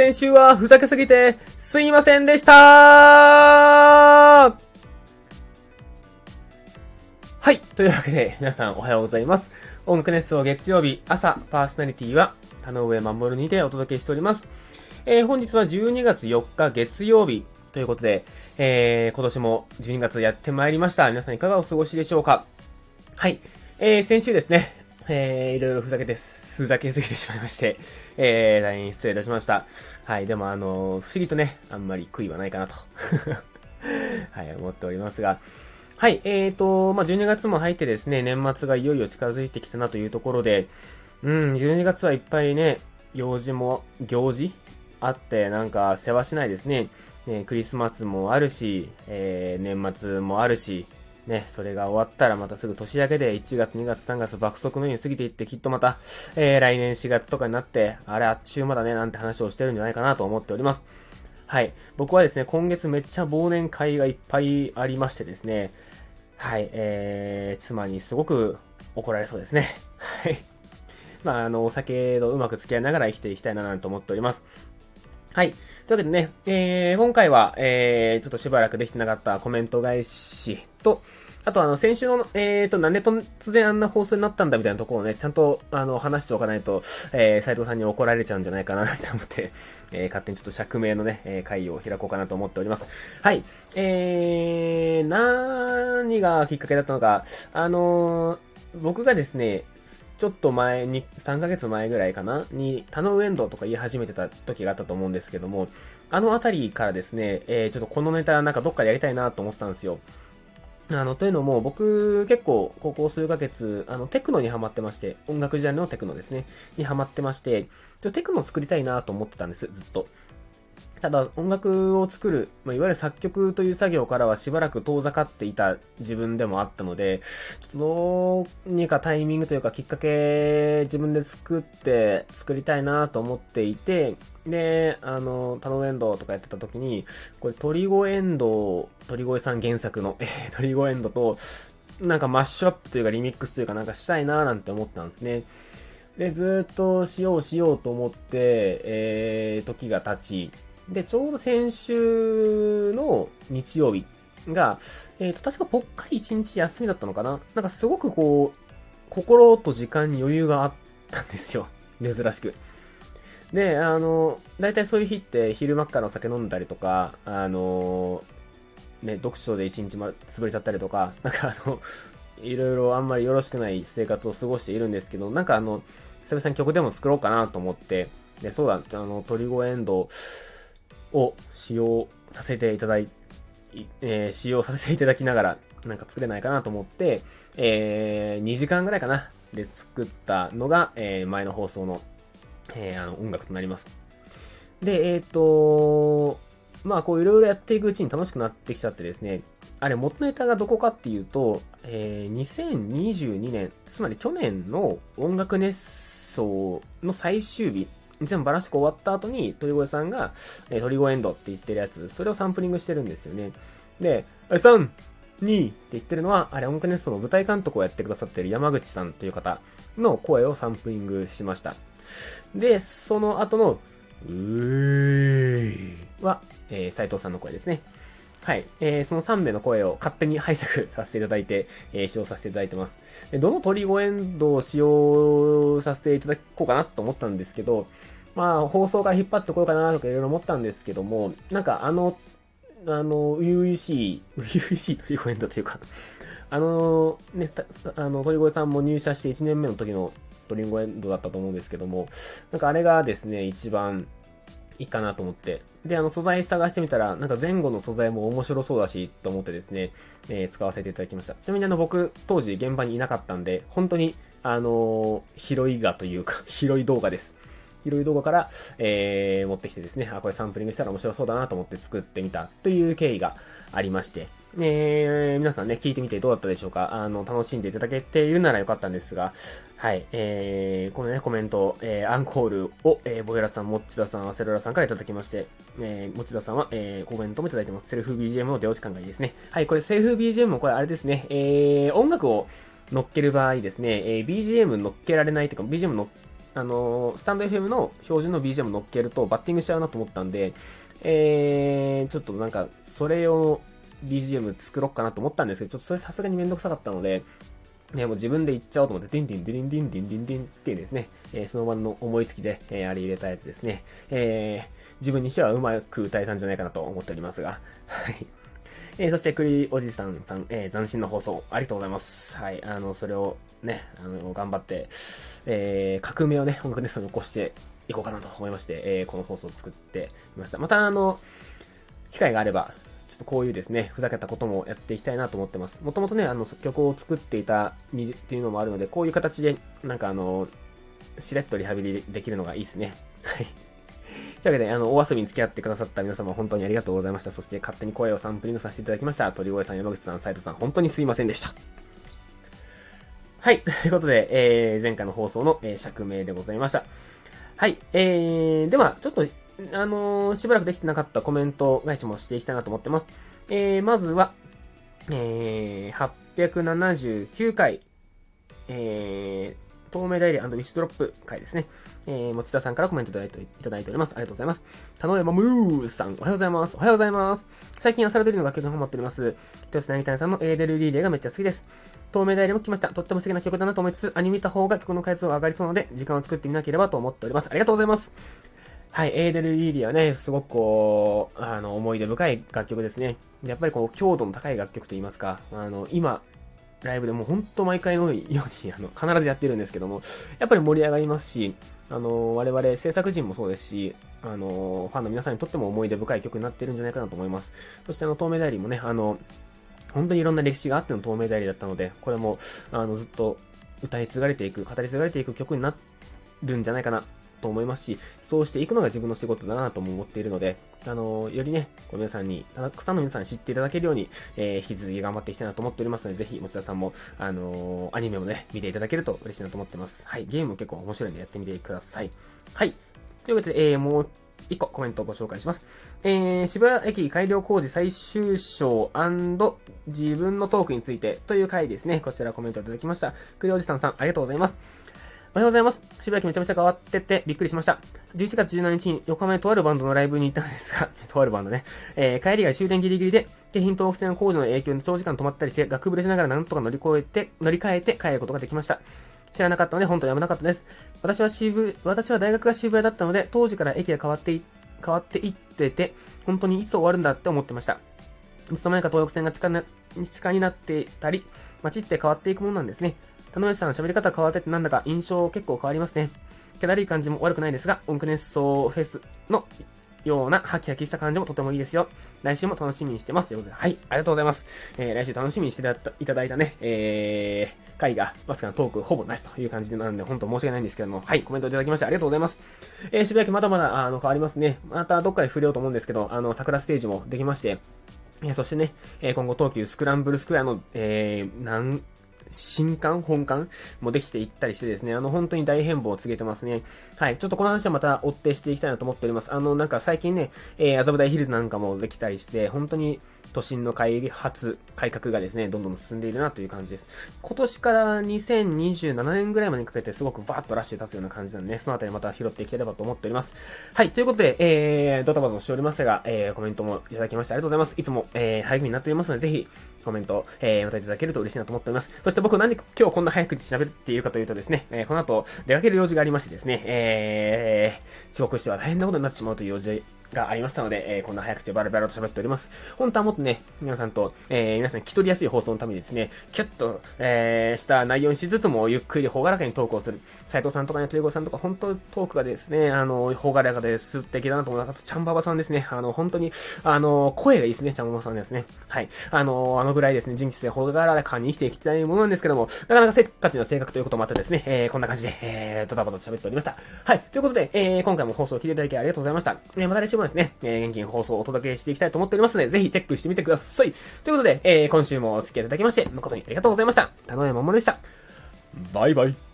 先週はふざけすぎて、すいませんでしたはい。というわけで、皆さんおはようございます。音楽熱奏月曜日朝パーソナリティは田上守にてお届けしております。えー、本日は12月4日月曜日ということで、えー、今年も12月やってまいりました。皆さんいかがお過ごしでしょうか？はい。えー、先週ですね、えー、いろいろふざけて、ふざけすぎてしまいまして、えー、大変失礼いたしました。はい、でもあの、不思議とね、あんまり悔いはないかなと はい、思っておりますが、はい、えーと、まあ、12月も入ってですね、年末がいよいよ近づいてきたなというところで、うん、12月はいっぱいね、行事も、行事あって、なんか世話しないですね。ねクリスマスもあるし、えー、年末もあるし、ね、それが終わったらまたすぐ年明けで1月、2月、3月爆速のように過ぎていってきっとまた、えー、来年4月とかになって、あれあっちゅう間だねなんて話をしてるんじゃないかなと思っております。はい。僕はですね、今月めっちゃ忘年会がいっぱいありましてですね、はい、えー、妻にすごく怒られそうですね。はい。まあ、あの、お酒とうまく付き合いながら生きていきたいななんて思っております。はい。というわけでね、えー、今回は、えー、ちょっとしばらくできてなかったコメント返しと、あとあの、先週の、えーと、なんで突然あんな放送になったんだみたいなところをね、ちゃんと、あの、話しておかないと、えー、斉藤さんに怒られちゃうんじゃないかなって思って、えー、勝手にちょっと釈明のね、えー、会を開こうかなと思っております。はい。えー、何がきっかけだったのか、あのー、僕がですね、ちょっと前に、3ヶ月前ぐらいかな？に、タノウエンドとか言い始めてた時があったと思うんですけども、あのあたりからですね、えー、ちょっとこのネタなんかどっかでやりたいなと思ってたんですよ。あの、というのも、僕、結構、ここ数ヶ月、あの、テクノにハマってまして、音楽ジャンルのテクノですね、にハマってまして、ちょテクノ作りたいなと思ってたんです、ずっと。ただ、音楽を作る、まあ、いわゆる作曲という作業からはしばらく遠ざかっていた自分でもあったので、ちょっとどうにかタイミングというかきっかけ自分で作って作りたいなと思っていて、で、あの、タノエンドとかやってた時に、これトリゴエンド、鳥越さん原作の、えー、トリゴエンドと、なんかマッシュアップというかリミックスというかなんかしたいなーなんて思ったんですね。で、ずっとしようしようと思って、えー、時が経ち、で、ちょうど先週の日曜日が、えっ、ー、と、確かぽっかり一日休みだったのかななんかすごくこう、心と時間に余裕があったんですよ。珍しく。で、あの、大体そういう日って昼間からお酒飲んだりとか、あの、ね、読書で一日ま潰れちゃったりとか、なんかあの、いろいろあんまりよろしくない生活を過ごしているんですけど、なんかあの、久々に曲でも作ろうかなと思って、で、そうだ、あの、鳥越エンドを使用させていただい、えー、使用させていただきながら、なんか作れないかなと思って、えー、2時間ぐらいかな、で作ったのが、えー、前の放送のえー、あの音楽となります。で、えっ、ー、とまあこういろいろやっていくうちに楽しくなってきちゃってですね、あれ元ネタがどこかっていうと、えー、2022年、つまり去年の音楽熱奏の最終日、全部バラしく終わった後に鳥越さんが、えー、鳥越エンドって言ってるやつ、それをサンプリングしてるんですよね。で、3、2って言ってるのは、あれ音楽熱奏の舞台監督をやってくださってる山口さんという方の声をサンプリングしました。で、その後の、うーは、えー、斉藤さんの声ですね。はい。えー、その3名の声を勝手に拝借させていただいて、えー、使用させていただいてます。でどの鳥語エンドを使用させていただこうかなと思ったんですけど、まあ、放送から引っ張ってこようかなとかいろいろ思ったんですけども、なんかあの、あの、初々しい、初々しい鳥語エンドというか、あの、ね、あの、鳥越さんも入社して1年目の時のトリンゴエンドだったと思うんですけども、なんかあれがですね、一番いいかなと思って。で、あの、素材探してみたら、なんか前後の素材も面白そうだし、と思ってですね、えー、使わせていただきました。ちなみにあの、僕、当時現場にいなかったんで、本当に、あのー、拾いがというか、拾い動画です。拾いろ動画から、えー、持ってきてですね、あ、これサンプリングしたら面白そうだなと思って作ってみたという経緯がありまして、えー、皆さんね、聞いてみてどうだったでしょうか？あの、楽しんでいただけているならよかったんですが、はい、えー、このね、コメント、えー、アンコールを、えー、ボヘラさん、モッチダさん、アセロラさんからいただきまして、えー、モッチダさんは、えー、コメントもいただいてます。セルフ BGM の出落ち感がいいですね。はい、これセルフ BGM もこれあれですね、えー、音楽を乗っける場合ですね、えー、BGM 乗っけられないというか、BGM 乗っあのー、スタンド FM の標準の BGM 乗っけるとバッティングしちゃうなと思ったんで、えー、ちょっとなんか、それ用 BGM 作ろうかなと思ったんですけど、ちょっとそれさすがにめんどくさかったので、ね、もう自分で言っちゃおうと思って、ディンディンディンディンディンディンディンっていうですね、えー、その場の思いつきで、えー、あれ入れたやつですね。えー、自分にしてはうまく歌えたんじゃないかなと思っておりますが、はい。えー、そして、栗おじさんさん、えー、斬新な放送、ありがとうございます。はい。あの、それをね、あの、頑張って、えー、革命をね、音楽ネストに起こしていこうかなと思いまして、えー、この放送を作ってみました。また、あの、機会があれば、ちょっとこういうですね、ふざけたこともやっていきたいなと思ってます。もともとね、あの、曲を作っていた身っていうのもあるので、こういう形で、なんかあの、しれっとリハビリできるのがいいですね。はい。というわけで、あの、お遊びに付き合ってくださった皆様、本当にありがとうございました。そして、勝手に声をサンプリングさせていただきました。鳥越さん、山口さん、斉藤さん、本当にすいませんでした。はい。ということで、えー、前回の放送の、えー、釈明でございました。はい。えー、では、ちょっと、あのー、しばらくできてなかったコメント返しもしていきたいなと思ってます。えー、まずは、えー、879回、えー、透明代理ウィッシュドロップ回ですね。えー、持田さんからコメントいただいていただいております。ありがとうございます。田野山ムーさん、おはようございます。おはようございます。最近アサルドリの楽曲にハマっております。一つなぎたさんのエーデルリーレーがめっちゃ好きです。透明代理も来ました。とっても素敵な曲だなと思いつつ、アニメ見た方が曲の回数が上がりそうなので、時間を作ってみなければと思っております。ありがとうございます。はい、エーデル・リーリーはね、すごくこう、あの、思い出深い楽曲ですね。やっぱりこう、強度の高い楽曲といいますか、あの、今、ライブでも本当毎回のように、あの、必ずやってるんですけども、やっぱり盛り上がりますし、あの、我々制作陣もそうですし、あの、ファンの皆さんにとっても思い出深い曲になってるんじゃないかなと思います。そしてあの、透明代理もね、あの、本当にいろんな歴史があっての透明代理だったので、これも、あの、ずっと歌い継がれていく、語り継がれていく曲になるんじゃないかなと思いますし、そうしていくのが自分の仕事だなとも思っているので、あの、よりね、こ皆さんに、たくさんの皆さんに知っていただけるように、えー、引き続き頑張っていきたいなと思っておりますので、ぜひ、持田さんも、あのー、アニメもね、見ていただけると嬉しいなと思ってます。はい、ゲームも結構面白いんでやってみてください。はい。というわけで、えー、もう1個コメントをご紹介します。えー、渋谷駅改良工事最終章自分のトークについてという回ですね。こちらコメントいただきました。栗おじさんさん、ありがとうございます。おはようございます。渋谷駅めちゃめちゃ変わっててびっくりしました。11月17日に横浜にとあるバンドのライブに行ったんですが、とあるバンドね、えー、帰りが終電ギリギリで、京浜東北線工事の影響で長時間止まったりして、学ぶれしながらなんとか乗り越えて、乗り換えて帰ることができました。知らなかったので本当に危なかったです。私は渋、私は大学が渋谷だったので、当時から駅が変わってい、変わっていってて、本当にいつ終わるんだって思ってました。いつの間にか東北線が地下な地下になっていたり、街って変わっていくものなんですね。田上さんの、喋り方変わっててなんだか印象結構変わりますね。気だるい感じも悪くないですが、音楽熱奏フェスのようなハキハキした感じもとてもいいですよ。来週も楽しみにしてます。ということで、はい、ありがとうございます。えー、来週楽しみにしていただいたね、えー、回が、わずかなトークほぼなしという感じなんで、本当申し訳ないんですけども、はい、コメントいただきましてありがとうございます。えー、渋谷区まだまだ、あの、変わりますね。またどっかで触れようと思うんですけど、あの、桜ステージもできまして、えー、そしてね、えー、今後東急スクランブルスクエアの、えー、なん新刊本館もできていったりしてですね、あの、本当に大変貌を告げてますね。はい。ちょっとこの話はまた追ってしていきたいなと思っております。あの、なんか最近ね、えー、麻布台ヒルズなんかもできたりして、本当に、都心の開発、改革がですね、どんどん進んでいるなという感じです。今年から2027年ぐらいまでにかけてすごくバーッとラッシュ立つような感じなんで、ね、そのあたりまた拾っていければと思っております。はい、ということで、えー、ドタバタしておりましたが、えー、コメントもいただきましてありがとうございます。いつも、えー、励みになっておりますので、ぜひ、コメント、えー、またいただけると嬉しいなと思っております。そして僕何で今日こんな早口喋っているかというとですね、えー、この後出かける用事がありましてですね、えー、遅刻しては大変なことになってしまうという用事がありましたので、えー、こんな早口でバラバラと喋っております。本当はもっとね、皆さんと、えー、皆さん聞き取りやすい放送のためにですね、キュッと、えー、した内容にしつつも、ゆっくりほがらかにトークをする。斉藤さんとかね、鳥越さんとか、本当トークがですね、あの、ほがらかで素敵だなと思います。あと、ちゃんばばさんですね。あの、本当に、あの、声がいいですね、ちゃんばばさんですね。はい。あの、あのぐらいですね、人生ほがらかに生きていきたいものなんですけども、なかなかせっかちな性格ということもあってですね、えー、こんな感じで、えー、ドタバタと喋っておりました。はい。ということで、えー、今回も放送を聞いていただきありがとうございました。えー、また来週もですね、えー、元気に放送をお届けしていきたいと思っておりますので、ぜひチェックしてみてください。ということで、えー、今週もお付き合いいただきまして、誠にありがとうございました。田上桃でした。バイバイ。